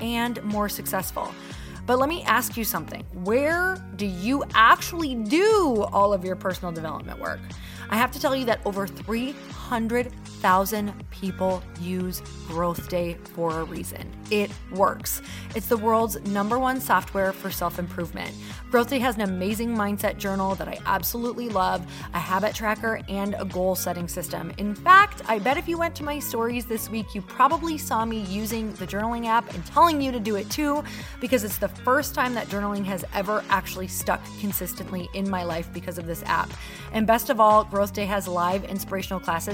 and more successful. But let me ask you something. Where do you actually do all of your personal development work? I have to tell you that over 300,000 people use Growth Day for a reason. It works. It's the world's number one software for self improvement. Growth Day has an amazing mindset journal that I absolutely love, a habit tracker, and a goal setting system. In fact, I bet if you went to my stories this week, you probably saw me using the journaling app and telling you to do it too, because it's the first time that journaling has ever actually stuck consistently in my life because of this app. And best of all, Growth Day has live inspirational classes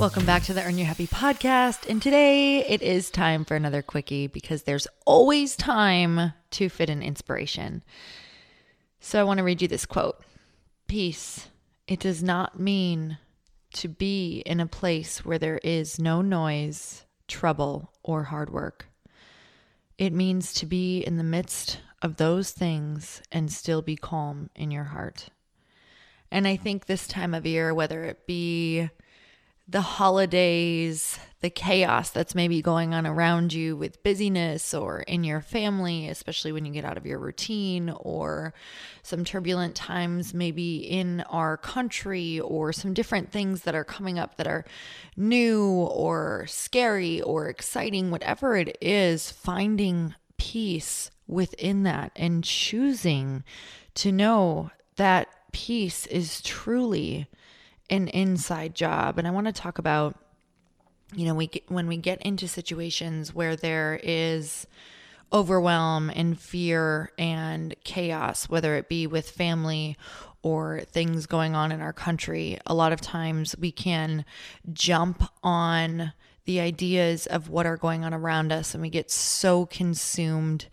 Welcome back to the Earn Your Happy podcast. And today it is time for another quickie because there's always time to fit in inspiration. So I want to read you this quote Peace. It does not mean to be in a place where there is no noise, trouble, or hard work. It means to be in the midst of those things and still be calm in your heart. And I think this time of year, whether it be the holidays, the chaos that's maybe going on around you with busyness or in your family, especially when you get out of your routine, or some turbulent times maybe in our country, or some different things that are coming up that are new or scary or exciting, whatever it is, finding peace within that and choosing to know that peace is truly an inside job. And I want to talk about, you know, we when we get into situations where there is overwhelm and fear and chaos, whether it be with family or things going on in our country, a lot of times we can jump on the ideas of what are going on around us and we get so consumed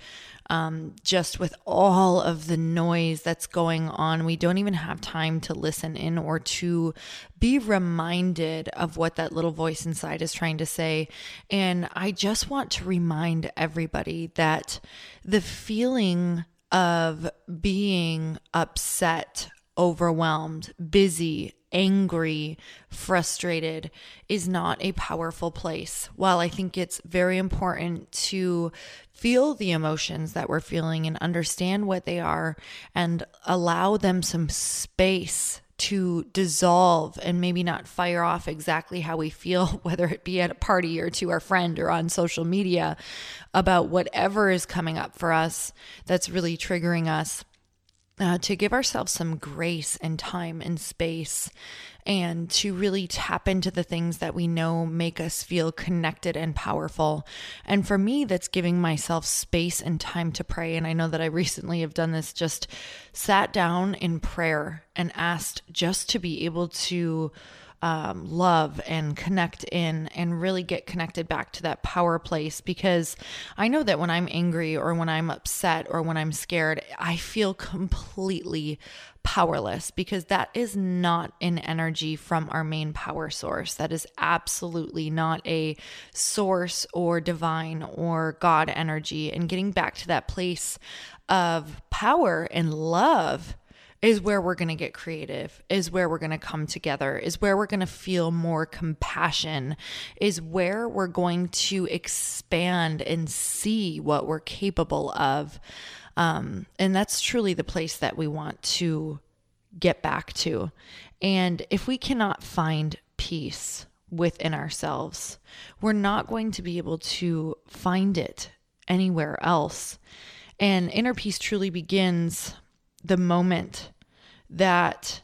um, just with all of the noise that's going on. We don't even have time to listen in or to be reminded of what that little voice inside is trying to say. And I just want to remind everybody that the feeling of being upset, overwhelmed, busy, angry, frustrated is not a powerful place. While I think it's very important to feel the emotions that we're feeling and understand what they are and allow them some space to dissolve and maybe not fire off exactly how we feel, whether it be at a party or to our friend or on social media about whatever is coming up for us that's really triggering us uh, to give ourselves some grace and time and space and to really tap into the things that we know make us feel connected and powerful. And for me, that's giving myself space and time to pray. And I know that I recently have done this, just sat down in prayer and asked just to be able to um, love and connect in and really get connected back to that power place because I know that when I'm angry or when I'm upset or when I'm scared, I feel completely powerless because that is not an energy from our main power source. That is absolutely not a source or divine or God energy. And getting back to that place of power and love is where we're going to get creative, is where we're going to come together, is where we're going to feel more compassion, is where we're going to expand and see what we're capable of. Um, and that's truly the place that we want to get back to. And if we cannot find peace within ourselves, we're not going to be able to find it anywhere else. And inner peace truly begins the moment that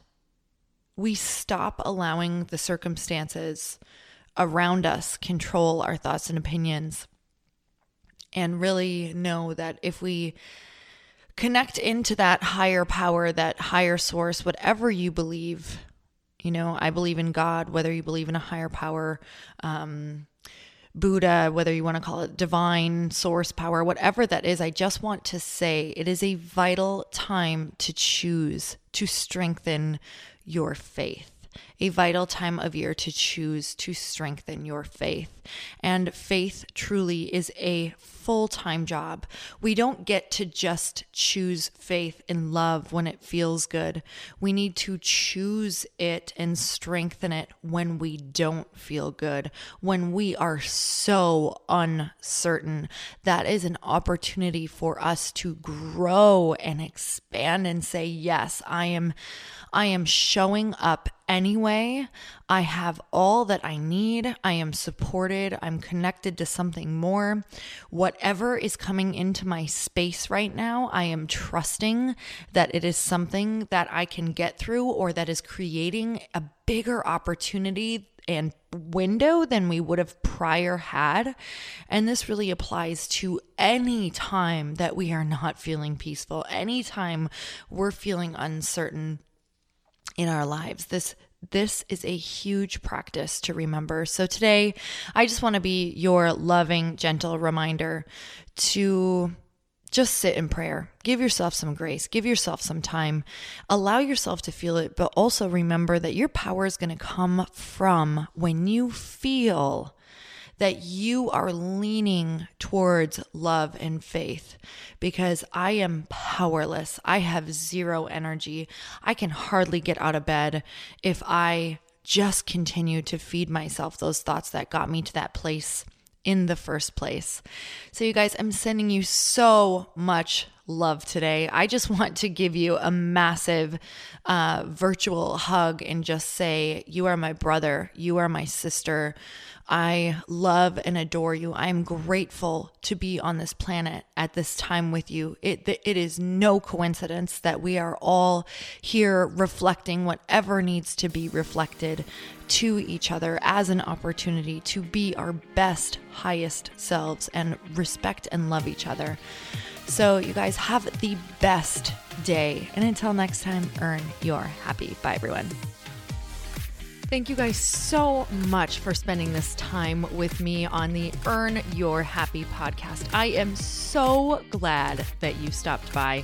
we stop allowing the circumstances around us control our thoughts and opinions and really know that if we connect into that higher power, that higher source, whatever you believe, you know, I believe in God, whether you believe in a higher power, um, Buddha, whether you want to call it divine source power, whatever that is, I just want to say it is a vital time to choose to strengthen your faith a vital time of year to choose to strengthen your faith. And faith truly is a full time job. We don't get to just choose faith and love when it feels good. We need to choose it and strengthen it when we don't feel good, when we are so uncertain. That is an opportunity for us to grow and expand and say, Yes, I am. I am showing up anyway. I have all that I need. I am supported. I'm connected to something more. Whatever is coming into my space right now, I am trusting that it is something that I can get through or that is creating a bigger opportunity and window than we would have prior had. And this really applies to any time that we are not feeling peaceful, anytime we're feeling uncertain in our lives. This this is a huge practice to remember. So today, I just want to be your loving, gentle reminder to just sit in prayer. Give yourself some grace. Give yourself some time. Allow yourself to feel it, but also remember that your power is going to come from when you feel that you are leaning towards love and faith because I am powerless. I have zero energy. I can hardly get out of bed if I just continue to feed myself those thoughts that got me to that place in the first place. So, you guys, I'm sending you so much love today. I just want to give you a massive uh, virtual hug and just say, You are my brother. You are my sister. I love and adore you. I'm grateful to be on this planet at this time with you. It, it is no coincidence that we are all here reflecting whatever needs to be reflected to each other as an opportunity to be our best, highest selves and respect and love each other. So, you guys have the best day. And until next time, earn your happy. Bye, everyone. Thank you guys so much for spending this time with me on the Earn Your Happy podcast. I am so glad that you stopped by.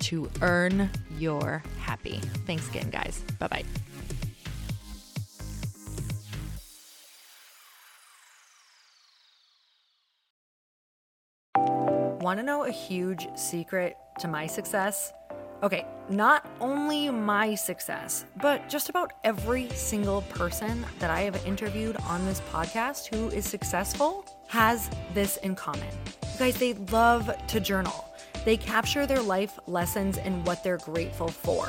to earn your happy. Thanks again, guys. Bye bye. Want to know a huge secret to my success? Okay, not only my success, but just about every single person that I have interviewed on this podcast who is successful has this in common. You guys, they love to journal. They capture their life lessons and what they're grateful for.